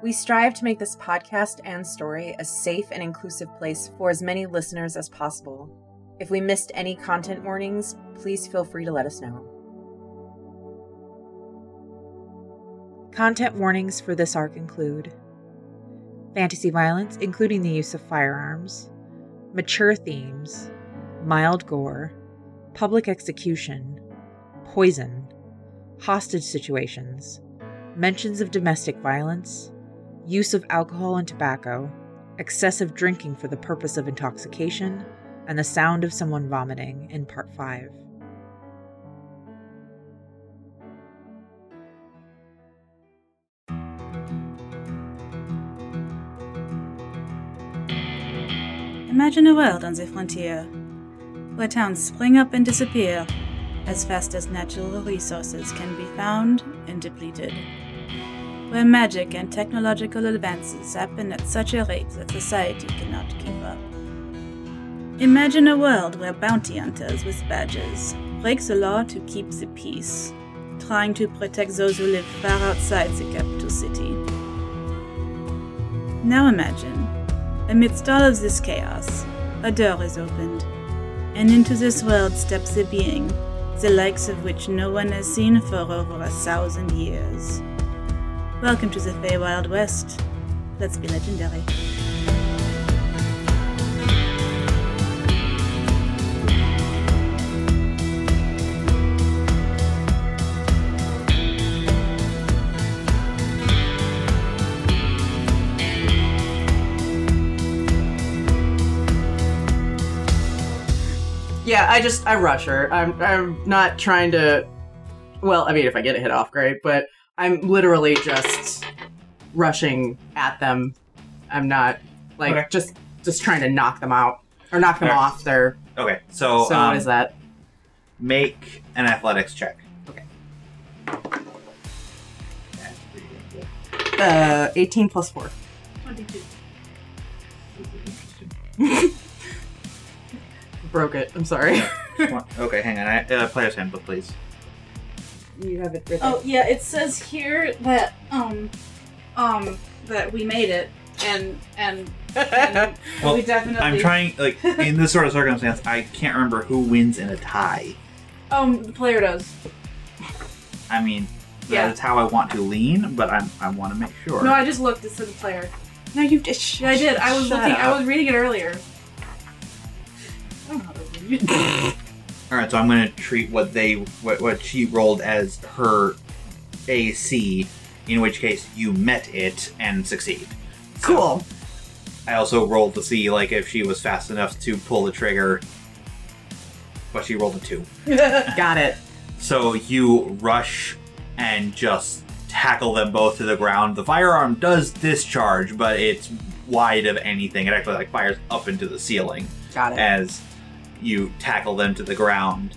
We strive to make this podcast and story a safe and inclusive place for as many listeners as possible. If we missed any content warnings, please feel free to let us know. Content warnings for this arc include fantasy violence, including the use of firearms, mature themes, mild gore, public execution, poison, hostage situations, mentions of domestic violence, use of alcohol and tobacco, excessive drinking for the purpose of intoxication, and the sound of someone vomiting in Part 5. Imagine a world on the frontier, where towns spring up and disappear as fast as natural resources can be found and depleted, where magic and technological advances happen at such a rate that society cannot keep up. Imagine a world where bounty hunters with badges break the law to keep the peace, trying to protect those who live far outside the capital city. Now imagine Amidst all of this chaos, a door is opened, and into this world steps a being, the likes of which no one has seen for over a thousand years. Welcome to the Fair Feywild West. Let's be legendary. Yeah, I just I rush her. I'm I'm not trying to. Well, I mean, if I get a hit off, great. But I'm literally just rushing at them. I'm not like Okay. just just trying to knock them out or knock them Alright. off their. Okay, so, So um, what is that? Make an athletics check. Okay. That's pretty damn good. Uh, 18 plus four. 22. This is interesting. Broke it. I'm sorry. Okay, hang on. I, uh, player's handbook, please. You have it written. Oh yeah, it says here that um um that we made it and and, and Well, we definitely I'm trying, like, in this sort of circumstance, I can't remember who wins in a tie. Um the player does. I mean, Yeah. that's how I want to lean, but I'm, I want to make sure. No, I just looked it said the player. no, you did. Sh- I did. I was shut looking I was reading it earlier. I don't know how to read. All right, so I'm going to treat what they what, what she rolled as her AC, in which case you met it and succeed. So Cool. I also rolled to see like if she was fast enough to pull the trigger, but she rolled a two. Got it. So you rush and just tackle them both to the ground. The firearm does discharge, but it's wide of anything. It actually like fires up into the ceiling Got it. as you tackle them to the ground.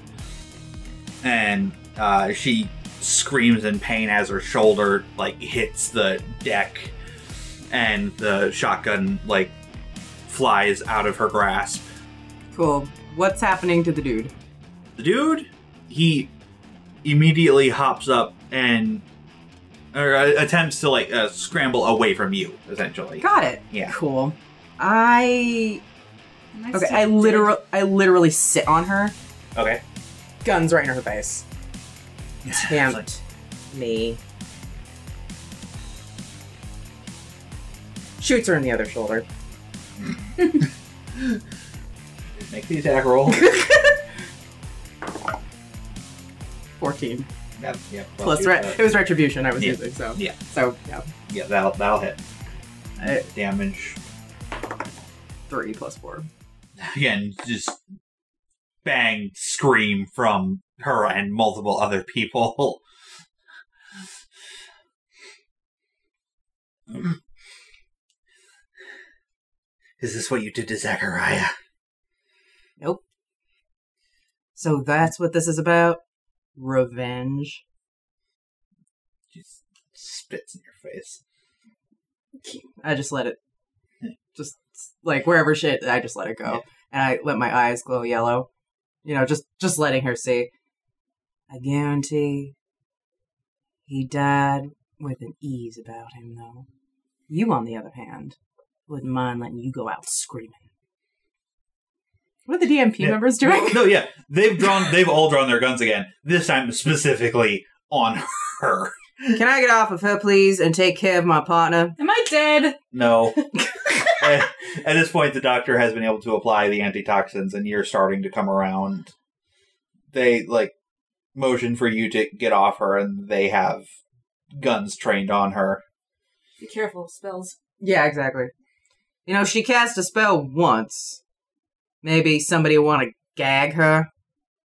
And uh, she screams in pain as her shoulder like hits the deck, and the shotgun like flies out of her grasp. Cool. What's happening to the dude? The dude, he immediately hops up and or uh, attempts to like uh, scramble away from you, essentially. Got it. Yeah. Cool. I Nice okay. I did. literally I literally sit on her. Okay. Guns right in her face. It's like- Tempt me. Shoots her in the other shoulder. Make the attack roll. 14. Yep, yep. Plus, re- it was retribution I was Yeah. using, so. Yeah. So, yeah. Yeah, that'll that'll hit. Uh, damage 3 plus 4. Again. Just bang, scream from her and multiple other people. Is this what you did to Zachariah? Nope. So that's what this is about? Revenge. Just spits in your face. I just let it. Just, like, wherever shit, I just let it go. Yeah. And I let my eyes glow yellow. You know, just, just letting her see. I guarantee he died with an ease about him, though. You, on the other hand, wouldn't mind letting you go out screaming. What are the DMP Yeah. members doing? No, yeah, they've drawn. They've all drawn their guns again. This time specifically on her. Can I get off of her, please, and take care of my partner? Am I dead? No. at, at this point, the doctor has been able to apply the antitoxins, and you're starting to come around. They like motion for you to get off her, and they have guns trained on her. Be careful, spells. Yeah, exactly. You know, she cast a spell once. Maybe somebody want to gag her,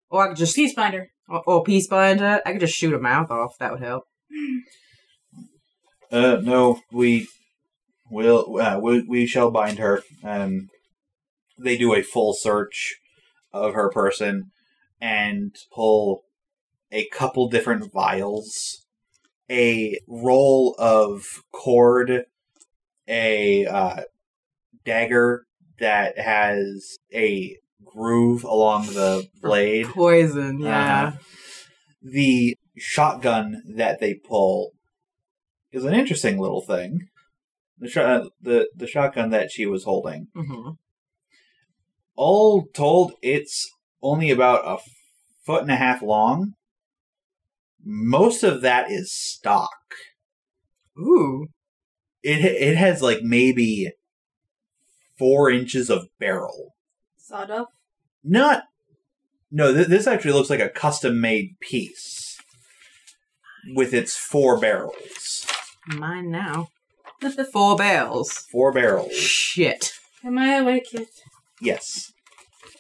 or I could just Peacebinder. or, or peace bind her. I could just shoot her mouth off. That would help. Uh, no, we will. Uh, we we shall bind her. Um, they do a full search of her person and pull a couple different vials, a roll of cord, a uh, dagger that has a groove along the blade. Poison. Yeah. Uh-huh. The shotgun that they pull is an interesting little thing. The, sh- uh, the the shotgun that she was holding. hmm All told, it's only about a foot and a half long. Most of that is stock. Ooh. It it has like maybe four inches of barrel. Sawed up. Not. No, th- this actually looks like a custom made piece with its four barrels. Mine now. Four bells. Four barrels. Shit. Am I awake yet? Yes.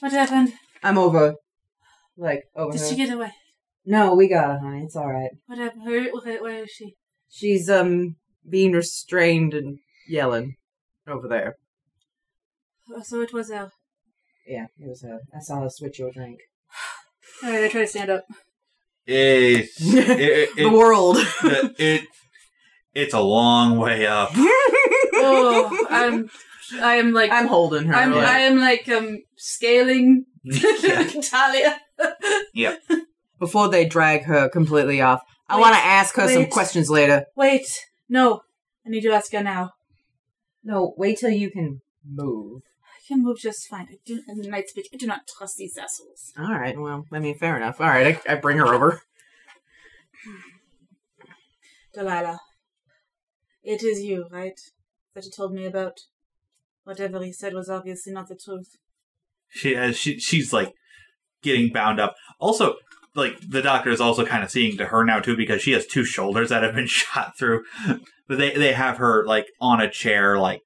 What happened? I'm over. Like over Did her. she get away? No, we got her, honey. It's all right. What happened? Where, where, where is she? She's um being restrained and yelling over there. Oh, so it was Elle. Yeah, it was her. I saw her switch your drink. Alright, I try to stand up. It, it, the world. it, it- it's a long way up. Oh, I'm, I am like, I'm holding her. I'm, like- I am like um scaling Yeah. Talia. before they drag her completely off. I want to ask her some questions later. Wait, no, I need to ask her now. No, wait till you can move. I can move just fine. I do, in the night speak, I do not trust these assholes. All right. Well, I mean, fair enough. All right, I, I bring her over. Delilah, it is you, right? That you told me about. Whatever he said was obviously not the truth. She, uh, she she's like getting bound up. Also, like the doctor is also kind of seeing to her now too because she has two shoulders that have been shot through. But they they have her like on a chair, like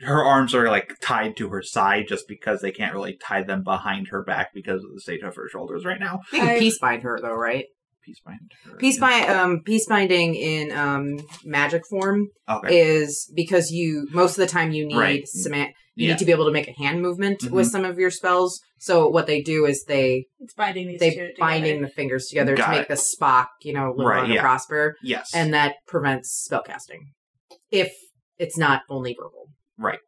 her arms are like tied to her side just because they can't really tie them behind her back because of the state of her shoulders right now. They can I- peace bind her though, right? Peace bind. her. Peace bind, um, peace binding in um magic form Okay. is because you most of the time you need Right. some. You Yeah. need to be able to make a hand movement with Mhm. some of your spells. So what they do is they It's binding these two they together. binding the fingers together Got to make it. the Spock, you know, live Right, on and prosper, Yes. and that prevents spellcasting if it's not only verbal. Right,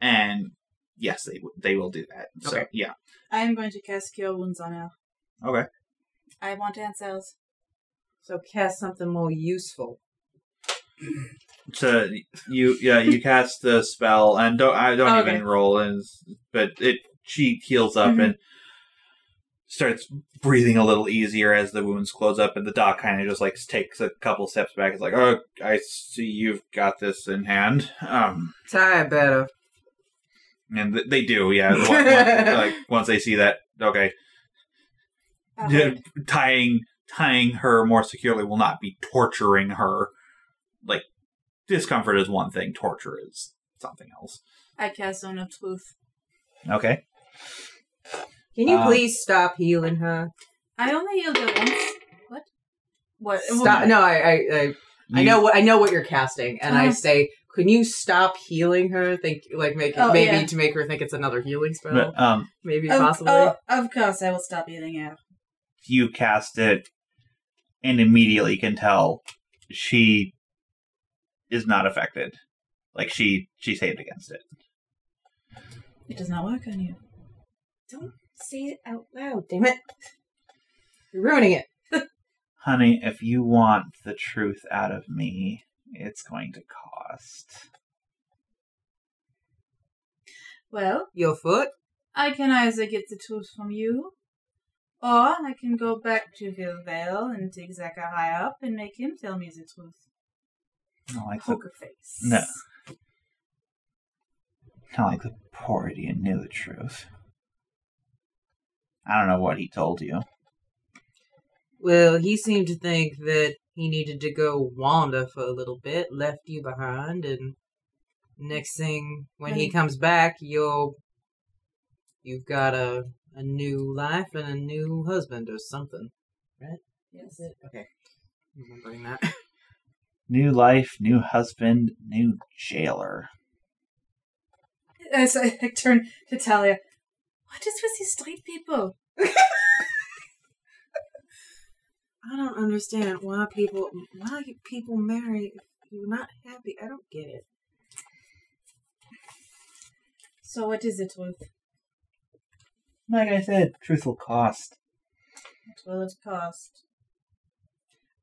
and yes, they w- they will do that. So Okay. yeah. I am going to cast Cure Wounds on her. Okay. I want answers. So cast something more useful. So you yeah you cast the spell and don't I don't Okay. even roll and but it she heals up Mhm. and starts breathing a little easier as the wounds close up and the doc kind of just like takes a couple steps back. It's like oh I see you've got this in hand. Um Tie better. and th- they do yeah Once- once- like once they see that okay Yeah, tying tying her more securely will not be torturing her. Like discomfort is one thing, torture is something else. I cast Zone of Truth. Okay. Can you Um, please stop healing her? I only healed her once. What? What? Stop. No, I, I, I, I know what I know what you're casting, and I Uh-huh. say, can you stop healing her? Think like make Oh, maybe yeah. to make her think it's another healing spell. But, um, maybe Of, possibly. oh, of course, I will stop healing her. You cast it, and immediately can tell she is not affected. Like she she saved against it. It does not work on you. Don't say it out loud. Damn it! You're ruining it. Honey, if you want the truth out of me, it's going to cost. Well, Your foot? I can either get the truth from you, or I can go back to Vilvale and take Zachariah up and make him tell me the truth. Not like the, Poker face. No. not like the poor idiot knew the truth. I don't know what he told you. Well, he seemed to think that he needed to go wander for a little bit, left you behind, and next thing, when he Right. comes back, you'll you've got a a new life and a new husband or something. Right? Yes. It okay, remembering that. New life, new husband, new jailer. As I like, turn to Talia, what is with these street people? I don't understand why people why people marry if you're not happy. I don't get it. So what is the truth? Like I said, truth will cost. What will it cost?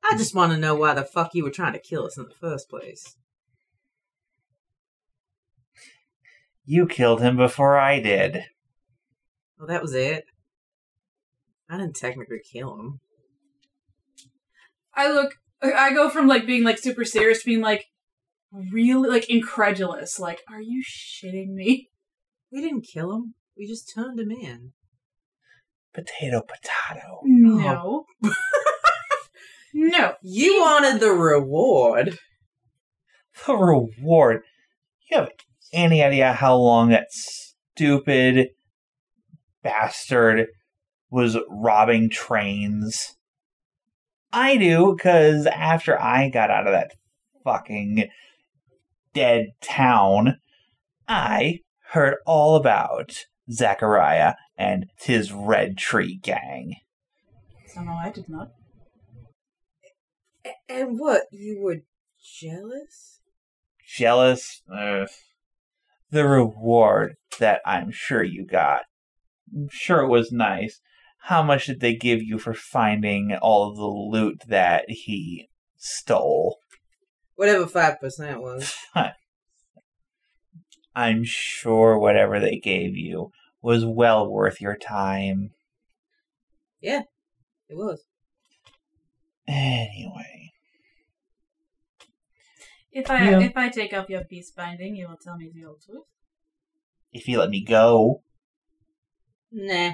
I just want to know why the fuck you were trying to kill us in the first place. You killed him before I did. Well, that was it. I didn't technically kill him. I look. I go from like being like super serious to being like really like incredulous. Like, are you shitting me? We didn't kill him. We just turned him in. Potato, potato. No. no. You wanted the reward. The reward. You have any idea how long that stupid bastard was robbing trains? I do, because after I got out of that fucking dead town, I heard all about Zachariah and his Red Tree Gang. So no, I did not. And what? You were jealous? jealous of the reward that I'm sure you got. I'm sure it was nice. How much did they give you for finding all of the loot that he stole? Whatever 5% was. I'm sure whatever they gave you was well worth your time. Yeah, it was. Anyway, If I Yeah. if I take off your peace binding, you will tell me the whole truth. if you let me go, Nah.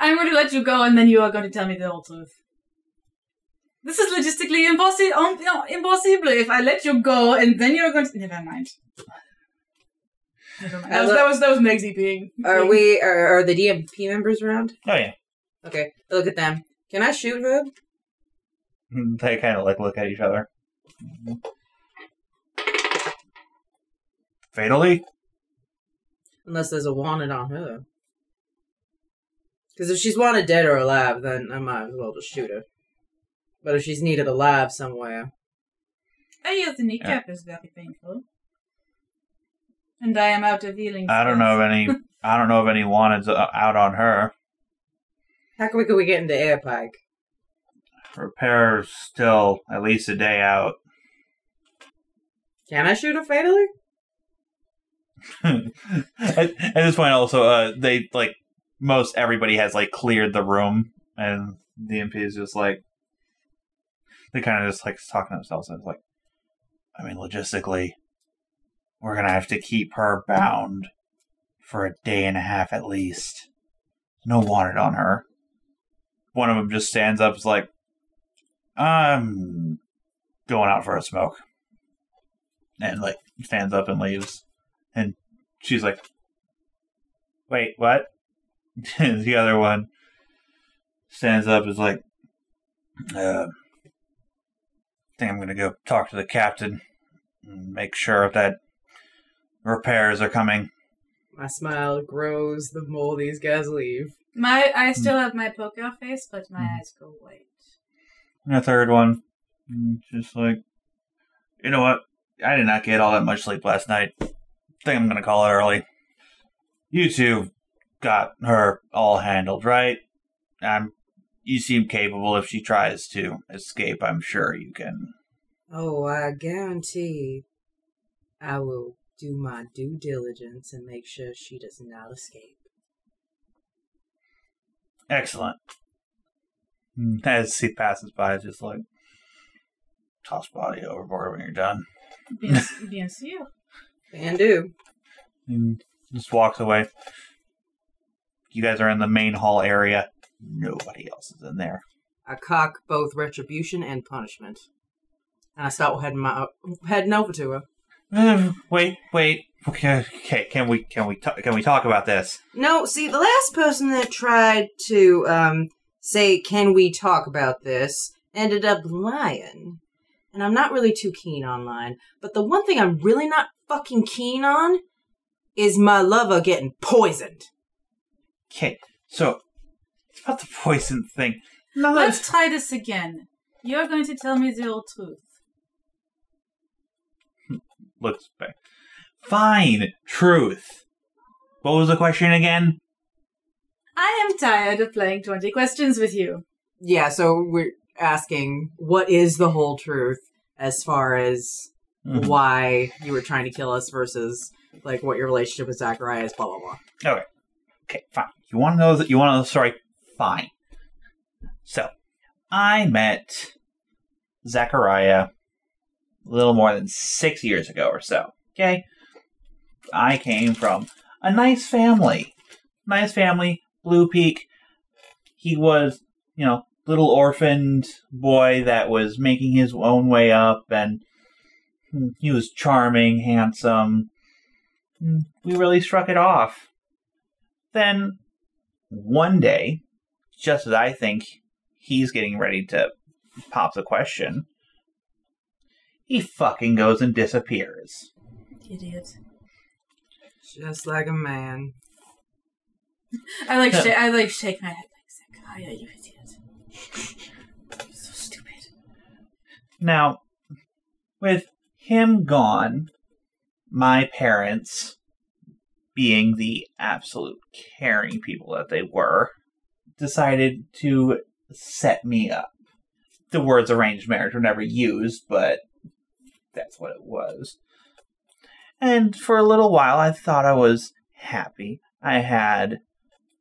I'm going to let you go, and then you are going to tell me the whole truth. This is logistically impossible. Um, impossible. If I let you go, and then you're going to never mind. Never mind. That was that was that was Megsy being. Are we, are, are the DMP members around? oh yeah, Okay, look at them. Can I shoot her? they kind of like look at each other. Fatally? Unless there's a wanted on her. Because if she's wanted dead or alive, then I might as well just shoot her. But if she's needed alive somewhere, I hear the kneecap is very painful, and I am out of healing. I don't know of any. I don't know of any wanteds uh, out on her. how quick can we get into Air Pike? Repair still at least a day out. Can I shoot her fatally? at, at this point, also, uh, they like most everybody has like cleared the room, and the MP is just like they kind of just like talking to themselves. And it's like, I mean, logistically, we're gonna have to keep her bound for a day and a half at least. No wanted on her. One of them just stands up, is like, I'm going out for a smoke, and like stands up and leaves. And she's like, "Wait, what?" the other one stands up, is like, uh, "think I'm gonna go talk to the captain and make sure that repairs are coming." My smile grows the more these guys leave. My I still have my poker face, but my Mhm. eyes go white. And the third one, mm, just like, you know what? I did not get all that much sleep last night. Think I'm gonna call it early. You two got her all handled, right? I'm. you seem capable. If she tries to escape, I'm sure you can. Oh, I guarantee I will do my due diligence and make sure she does not escape. Excellent. Mm, As he passes by, just like toss body overboard when you're done, Bien, bien sûr. And do. and just walks away. You guys are in the main hall area. Nobody else is in there. I cock both retribution and punishment. And I start heading my heading over to her. Uh, wait, wait. Okay, okay, can we can we ta- can we talk about this? No, see, the last person that tried to um, say, "Can we talk about this?" ended up lying, and I'm not really too keen on lying. But the one thing I'm really not fucking keen on is my lover getting poisoned. Okay, so it's about the poison thing. No, Let's try this again. You're going to tell me the whole truth. Looks back. Fine, truth. What was the question again? I am tired of playing 20 questions with you. Yeah, so we're asking, what is the whole truth as far as Mhm. why you were trying to kill us versus like what your relationship with Zachariah is? Blah blah blah. Okay. Okay, fine. You want to know that you want to know the story? Fine. So, I met Zachariah a little more than six years ago or so. Okay, I came from a nice family, nice family, Blue Peak. He was, you know, little orphaned boy that was making his own way up, and hmm, he was charming, handsome. Hmm, We really struck it off. Then one day, just as I think he's getting ready to pop the question, he fucking goes and disappears. Idiot. Just like a man. I like sh- I like shake my head like Zachariah, you idiot. You're so stupid. Now, with him gone, my parents, being the absolute caring people that they were, decided to set me up. The words arranged marriage were never used, but that's what it was. And for a little while, I thought I was happy. I had,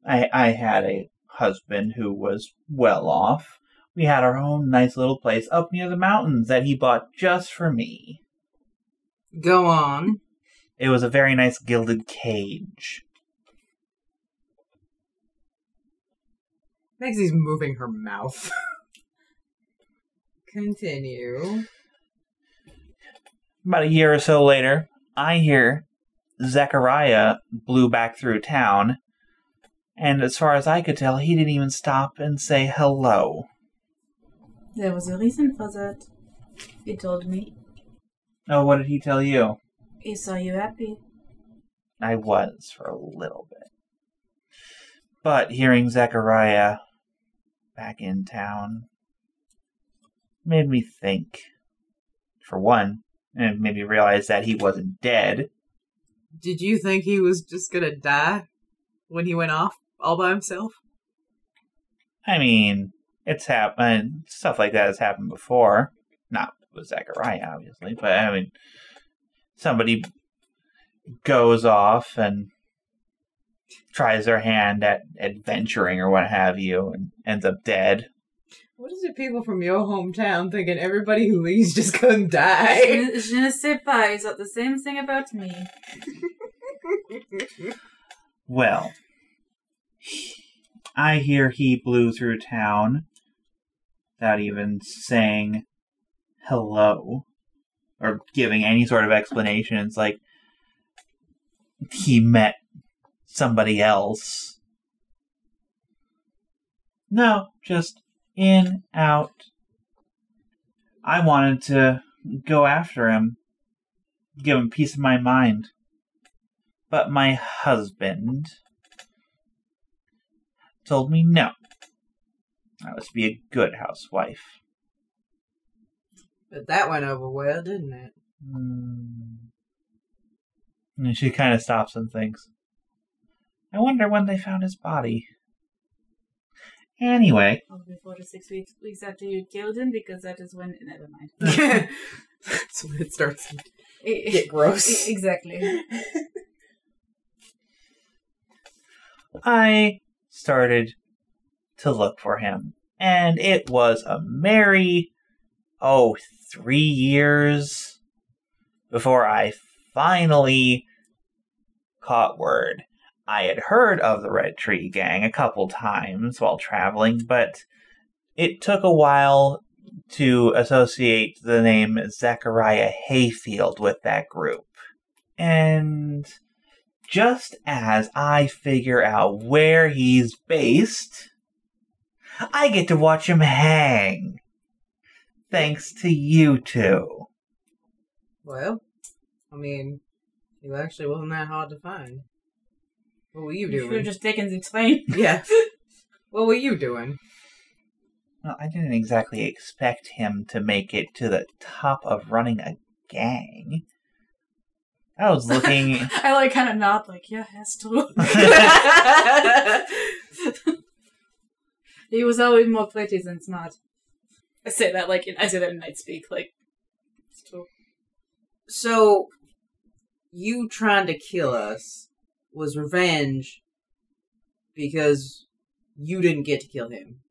I, I had a husband who was well off we had our own nice little place up near the mountains that he bought just for me. Go on. It was a very nice gilded cage. Megsy's moving her mouth. Continue. About a year or so later, I hear Zachariah blew back through town, and as far as I could tell, he didn't even stop and say hello. There was a reason for that. He told me. Oh, what did he tell you? He saw you happy. I was for a little bit. But hearing Zachariah back in town made me think. For one, and me realize that he wasn't dead. Did you think he was just gonna die when he went off all by himself? I mean, it's happened. Uh, stuff like that has happened before. Not with Zachariah, obviously, but I mean, somebody goes off and tries their hand at adventuring or what have you and ends up dead. What is it people from your hometown thinking everybody who leaves just gonna die? Je, je ne sais pas. He thought the same thing about me. Well, I hear he blew through town without even saying hello or giving any sort of explanation. It's like he met somebody else. No, just in, out. I wanted to go after him, give him peace of my mind. But my husband told me no. I was to be a good housewife. but that went over well, didn't it? Hmm. And she kind of stops and thinks. I wonder when they found his body. Anyway, Probably four to six weeks, weeks after you killed him, because that is when. Never mind. That's when it starts get gross. Exactly. I started to look for him, and it was a merry, oh, three years before I finally caught word. I had heard of the Red Tree Gang a couple times while traveling, but it took a while to associate the name Zachariah Hayfield with that group. And just as I figure out where he's based, I get to watch him hang. Thanks to you two. Well, I mean, it actually wasn't that hard to find. What were you You should have just taken the train. yeah. What were you doing? Well, I didn't exactly expect him to make it to the top of running a gang. I was looking. I like kind of nod, like, yeah, has to. he was always more pretty than smart. I say that like in, I say that in night speak, like. it's so, you trying to kill us was revenge because you didn't get to kill him.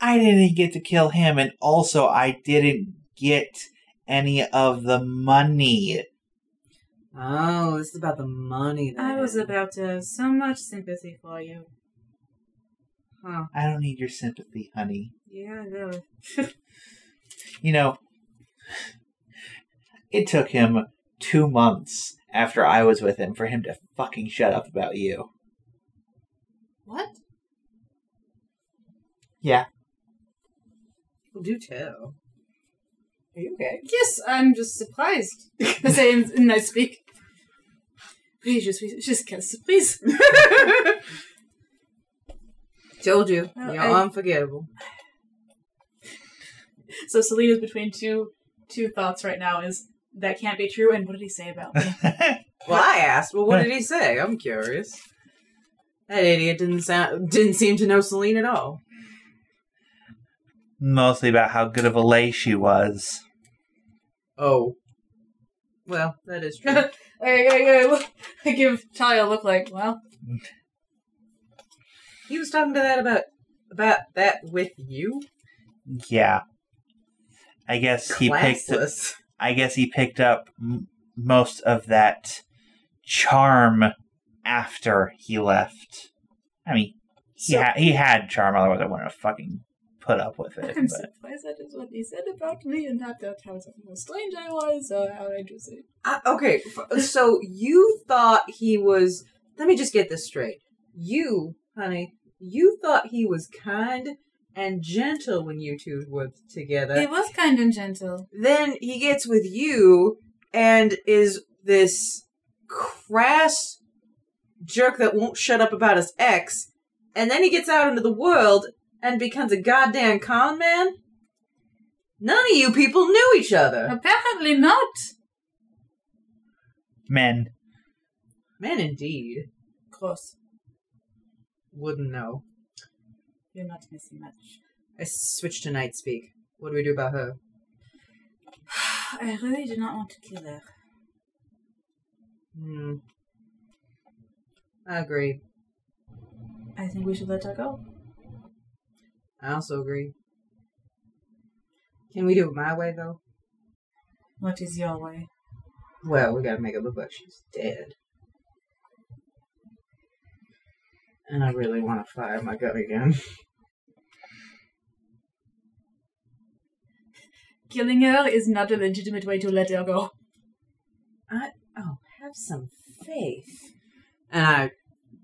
I didn't get to kill him, and also I didn't get any of the money. Oh, this is about the money. Then. I was about to have so much sympathy for you. Huh. I don't need your sympathy, honey. Yeah, really. You know, it took him two months after I was with him for him to fucking shut up about you. What? Yeah. Well, do tell. Are you okay? Yes, I'm just surprised. I say in, in night speak. Oui, je suis juste quelle surprise. Told you. Well, You're I- unforgettable. So Celine's between two two thoughts right now. Is that can't be true? And what did he say about me? Well, I asked. Well, what did he say? I'm curious. That idiot didn't sound didn't seem to know Celine at all. Mostly about how good of a lay she was. Oh. Well, that is true. I, I, I, I give Talia a look like, well, he was talking to that about about that with you. Yeah. I guess he picked. Classless. I guess he picked up m- most of that charm after he left. I mean, he, So- ha- he had charm, otherwise I wouldn't have fucking put up with it. I'm but- surprised that is what he said about me, and not that how how strange I was, or how interesting. Uh, okay, so you thought he was. Let me just get this straight. You, honey, you thought he was kind and gentle when you two were together. He was kind and gentle. then he gets with you and is this crass jerk that won't shut up about his ex, and then he gets out into the world and becomes a goddamn con man? None of you people knew each other. Apparently not. Men. Men indeed. Gross. Wouldn't know. You're not missing much. I switched to night speak. What do we do about her? I really do not want to kill her. Hmm. I agree. I think we should let her go. I also agree. Can we do it my way, though? What is your way? Well, we gotta make it look like she's dead. And I really want to fire my gun again. Killing her is not a legitimate way to let her go. I oh, have some faith. And I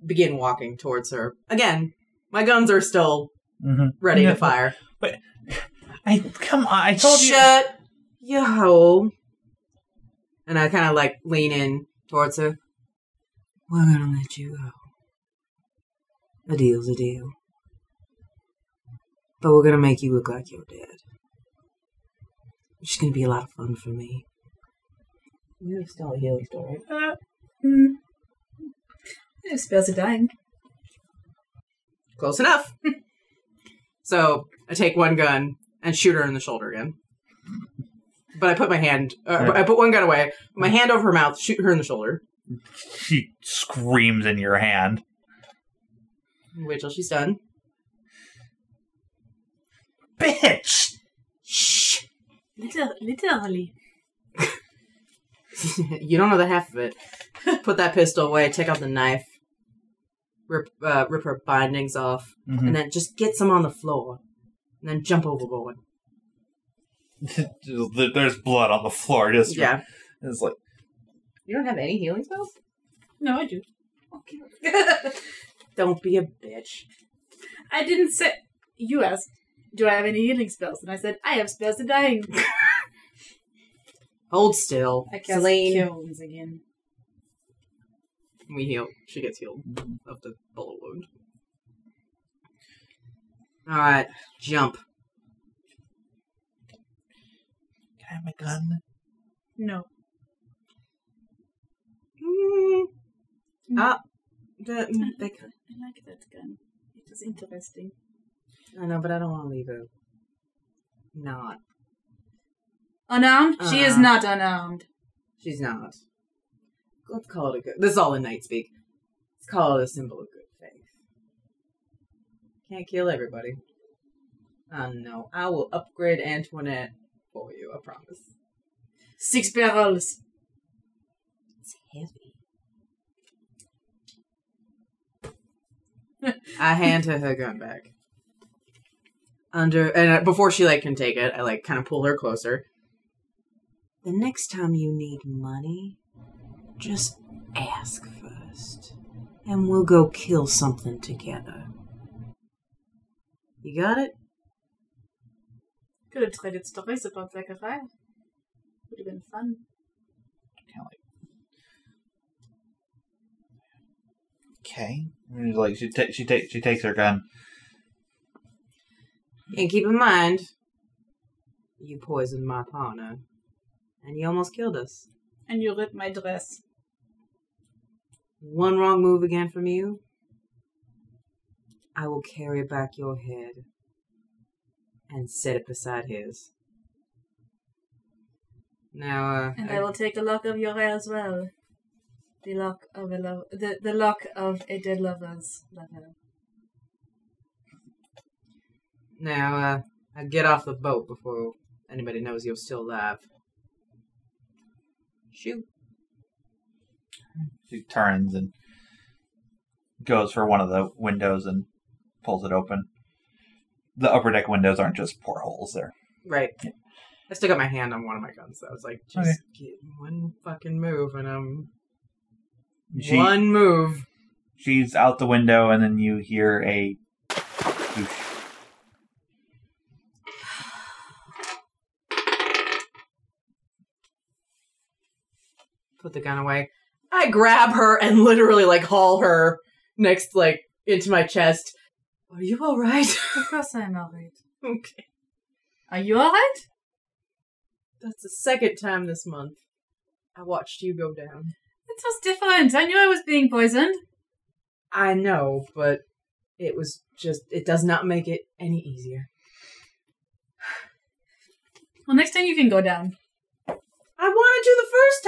begin walking towards her. Again, my guns are still hmm ready Yeah. to fire. But, I come on. I told you. Shut your hole. And I kind of like lean in towards her. We're gonna let you go. A deal's a deal. But we're gonna make you look like you're dead. Which is gonna be a lot of fun for me. You have still a healing story. Uh, hmm. It spells are dying. Close enough. so I take one gun and shoot her in the shoulder again. but I put my hand. Uh, Yeah. I put one gun away. My hand over her mouth. Shoot her in the shoulder. She screams in your hand. Wait till she's done. Bitch! Shh. Liter- literally. you don't know the half of it. Put that pistol away. Take out the knife. Rip, uh, rip her bindings off, Mhm. and then just get some on the floor, and then jump overboard. There's blood on the floor. Just Yeah. It's like You don't have any healing spells? No, I do. Don't be a bitch. I didn't say. You asked, do I have any healing spells? And I said, I have Spare the Dying. Hold still. I cast Celine. Cure Wounds again. We heal. She gets healed of the bullet wound. All right, jump. Can I have my gun? No. Mm. Ah, the, they, I like that gun. It is interesting. I know, but I don't want to leave it. Not. Unarmed? she is Uh. not unarmed. She's not. Let's call it a good. This is all in night speak. Let's call it a symbol of good faith. Can't kill everybody. Uh, no, I will upgrade Antoinette for you. I promise. Six barrels. It's heavy. I hand her her gun back. Under and uh, before she like can take it, I like kind of pull her closer. The next time you need money, just ask first, and we'll go kill something together. You got it? Could have traded stories about Zachariah. Would have been fun. Okay. And she's Like she ta- she takes she takes her gun. And keep in mind, you poisoned my partner, and you almost killed us. And you ripped my dress. One wrong move again from you, I will carry back your head and set it beside his. Now, uh, And I will take the lock of your hair as well. The lock of a love, the, the lock of a dead lover's lover. now, uh, I get off the boat before anybody knows you're still alive. Shoot. She turns and goes for one of the windows and pulls it open. The upper deck windows aren't just portholes; they're Right. I still got my hand on one of my guns. So I was like, just Okay. get one fucking move, and um, she one move. she's out the window, and then you hear a whoosh. put the gun away. I grab her and literally like haul her next like into my chest. Are you all right? Of course I'm alright. okay. Are you alright? That's the second time this month I watched you go down. It was different. I knew I was being poisoned. I know, but it was just it does not make it any easier. Well, next time you can go down. I wanted to the first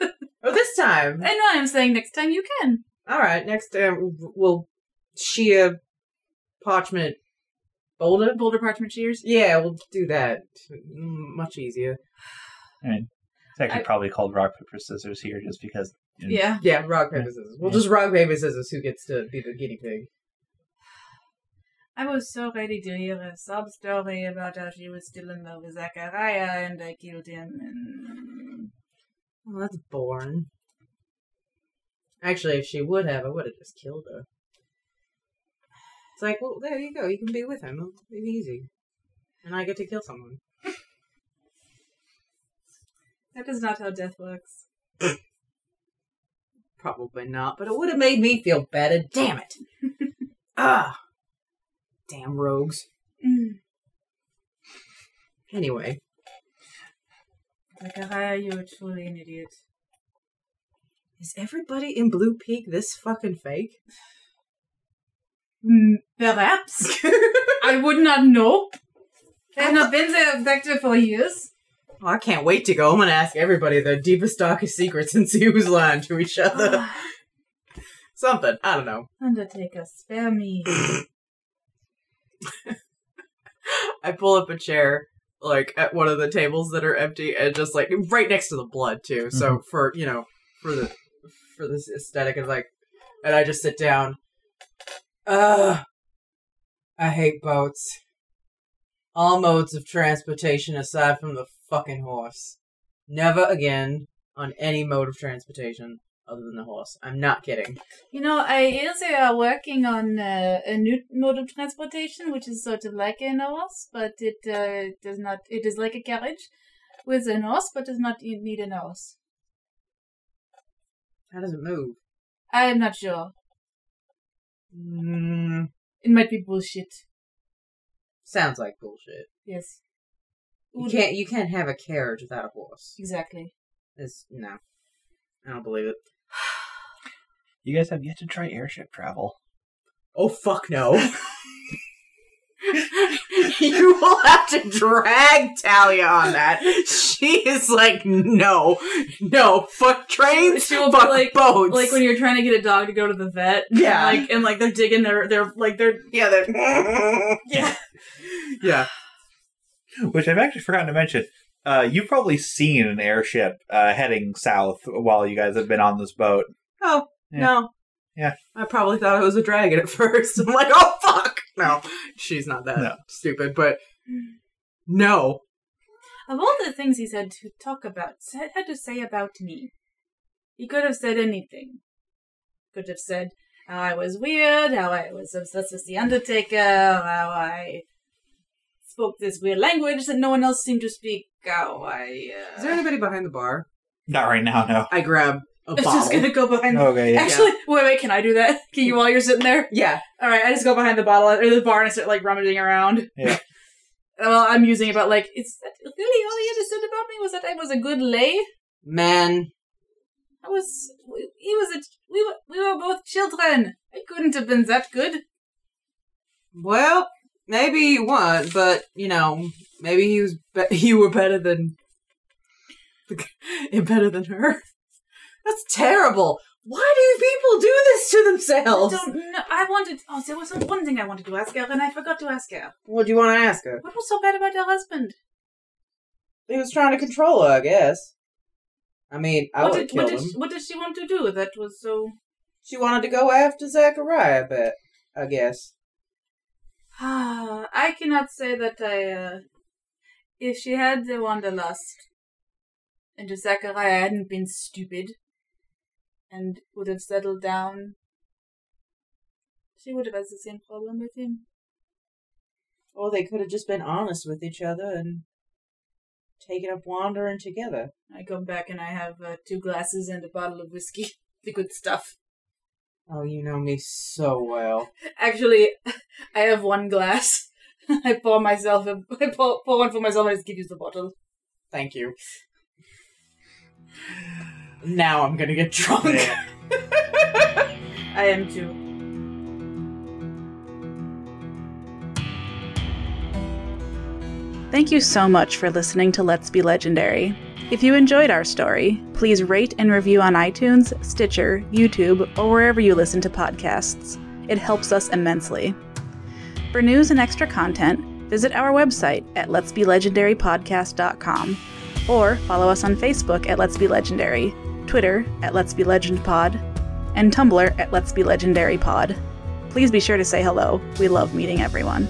time. or this time. I know I'm saying next time you can. All right, next time we'll shear parchment boulder. Boulder parchment shears. Yeah, we'll do that. Mm, Much easier. I mean, it's actually I- probably called rock paper scissors here, just because. you know, Yeah. Yeah, rock paper scissors. We'll just rock paper scissors. Who gets to be the guinea pig? I was so ready to hear a sob story about how she was still in love with Zachariah and I killed him and Well, that's boring. Actually, if she would have, I would have just killed her. It's like, well, there you go. You can be with him. It'll be easy. And I get to kill someone. That is not how death works. Probably not, but it would have made me feel better. Damn it. ah. Damn rogues. Mm. Anyway, Zachariah, you are truly an idiot. is everybody in Blue Peak this fucking fake? Mm, perhaps. I would not know. I have not been there back there for years. Oh, I can't wait to go. I'm gonna ask everybody their deepest, darkest secrets and see who's lying to each other. Ah. Something. I don't know. Undertaker, spare me. I pull up a chair, like at one of the tables that are empty, and just like right next to the blood too. So mm-hmm. for you know, for the for this aesthetic, and like, and I just sit down. Ugh, I hate boats. All modes of transportation aside from the fucking horse. Never again on any mode of transportation other than the horse. I'm not kidding. You know, I hear they are working on uh, a new mode of transportation, which is sort of like a horse, but it uh, does not. It is like a carriage with a horse, but does not need a horse. How does it move? I am not sure. Mm, It might be bullshit. sounds like bullshit. Yes. You can't. You can't have a carriage without a horse. Exactly. It's no. I don't believe it. You guys have yet to try airship travel. Oh fuck no. you will have to drag Talia on that. She is like, no, no, fuck trains, She will be fuck like- boats. Like when you're trying to get a dog to go to the vet. Yeah. And like and like they're digging their they're like they're yeah, they're yeah. yeah. Which I've actually forgotten to mention. Uh, you've probably seen an airship uh, heading south while you guys have been on this boat. Oh Yeah. no. Yeah. I probably thought it was a dragon at first. I'm like, oh fuck. No, she's not that No. stupid, but no. Of all the things he said to talk about, said had to say about me, he could have said anything. Could have said how I was weird, how I was obsessed with the Undertaker, how I spoke this weird language that no one else seemed to speak. How I. Uh... Is there anybody behind the bar? Not right now, no. I grab a I was bottle. just gonna go behind. Okay, yeah. Actually, wait, wait. Can I do that? Can you while you're sitting there? Yeah. All right, I just go behind the bottle or the bar and I start like rummaging around. Yeah. well, I'm using it, but like, it's really all he had to say about me was that I was a good lay. Man, I was. He was a. We were. We were both children. I couldn't have been that good. Well, maybe you weren't, but you know, maybe he was. Be- you were better than. better than her. That's terrible. Why do people do this to themselves? I don't know. I wanted. Oh, there was one thing I wanted to ask her, and I forgot to ask her. What do you want to ask her? What was so bad about her husband? He was trying to control her, I guess. I mean, I what would have did what did, him. what did she want to do that was so? She wanted to go after Zachariah, but. I guess. Ah, I cannot say that I. Uh, if she had the wanderlust, and if Zachariah hadn't been stupid, and would have settled down, she would have had the same problem with him. Or they could have just been honest with each other and taken up wandering together. I come back and I have uh, two glasses and a bottle of whiskey, the good stuff. Oh, you know me so well. Actually, I have one glass. I pour myself. A, I pour, pour one for myself. and I just give you the bottle. Thank you. Now I'm gonna get drunk. Yeah. I am too. Thank you so much for listening to Let's Be Legendary. If you enjoyed our story, please rate and review on iTunes, Stitcher, YouTube, or wherever you listen to podcasts. It helps us immensely. For news and extra content, visit our website at letsbelegendarypodcast.com or follow us on Facebook at Let's Be Legendary, Twitter at Let's Be Legend Pod, and Tumblr at Let's Be Legendary Pod. Please be sure to say hello. We love meeting everyone.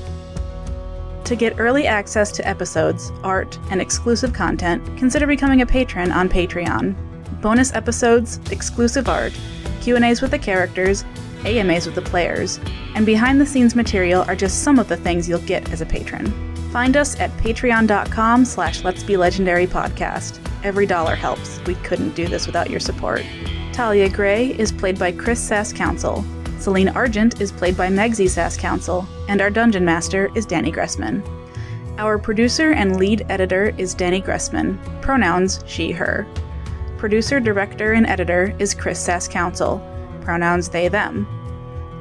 To get early access to episodes, art, and exclusive content, consider becoming a patron on Patreon. Bonus episodes, exclusive art, Q&As with the characters, AMAs with the players, and behind-the-scenes material are just some of the things you'll get as a patron. Find us at patreon.com slash let's be legendary podcast. Every dollar helps. We couldn't do this without your support. Talia Gray is played by Chris Sass Council. Celine Argent is played by Megsy Sass Council, and our dungeon master is Danny Gressman. Our producer and lead editor is Danny Gressman, pronouns she, her. Producer, director, and editor is Chris Sass Council, pronouns they, them.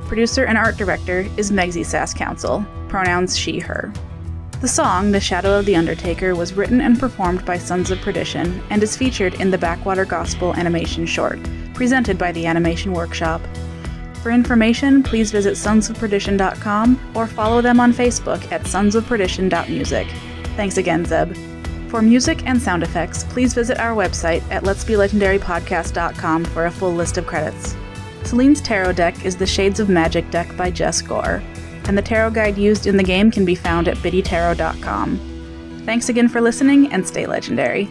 Producer and art director is Megsy Sass Council, pronouns she, her. The song, The Shadow of the Undertaker, was written and performed by Sons of Perdition and is featured in the Backwater Gospel animation short, presented by the Animation Workshop. For information, please visit sonsofperdition.com or follow them on Facebook at sonsofperdition.music. Thanks again, Zeb. For music and sound effects, please visit our website at letsbelegendarypodcast.com for a full list of credits. Celine's tarot deck is the Shades of Magic deck by Jess Gore, and the tarot guide used in the game can be found at biddytarot.com. Thanks again for listening and stay legendary.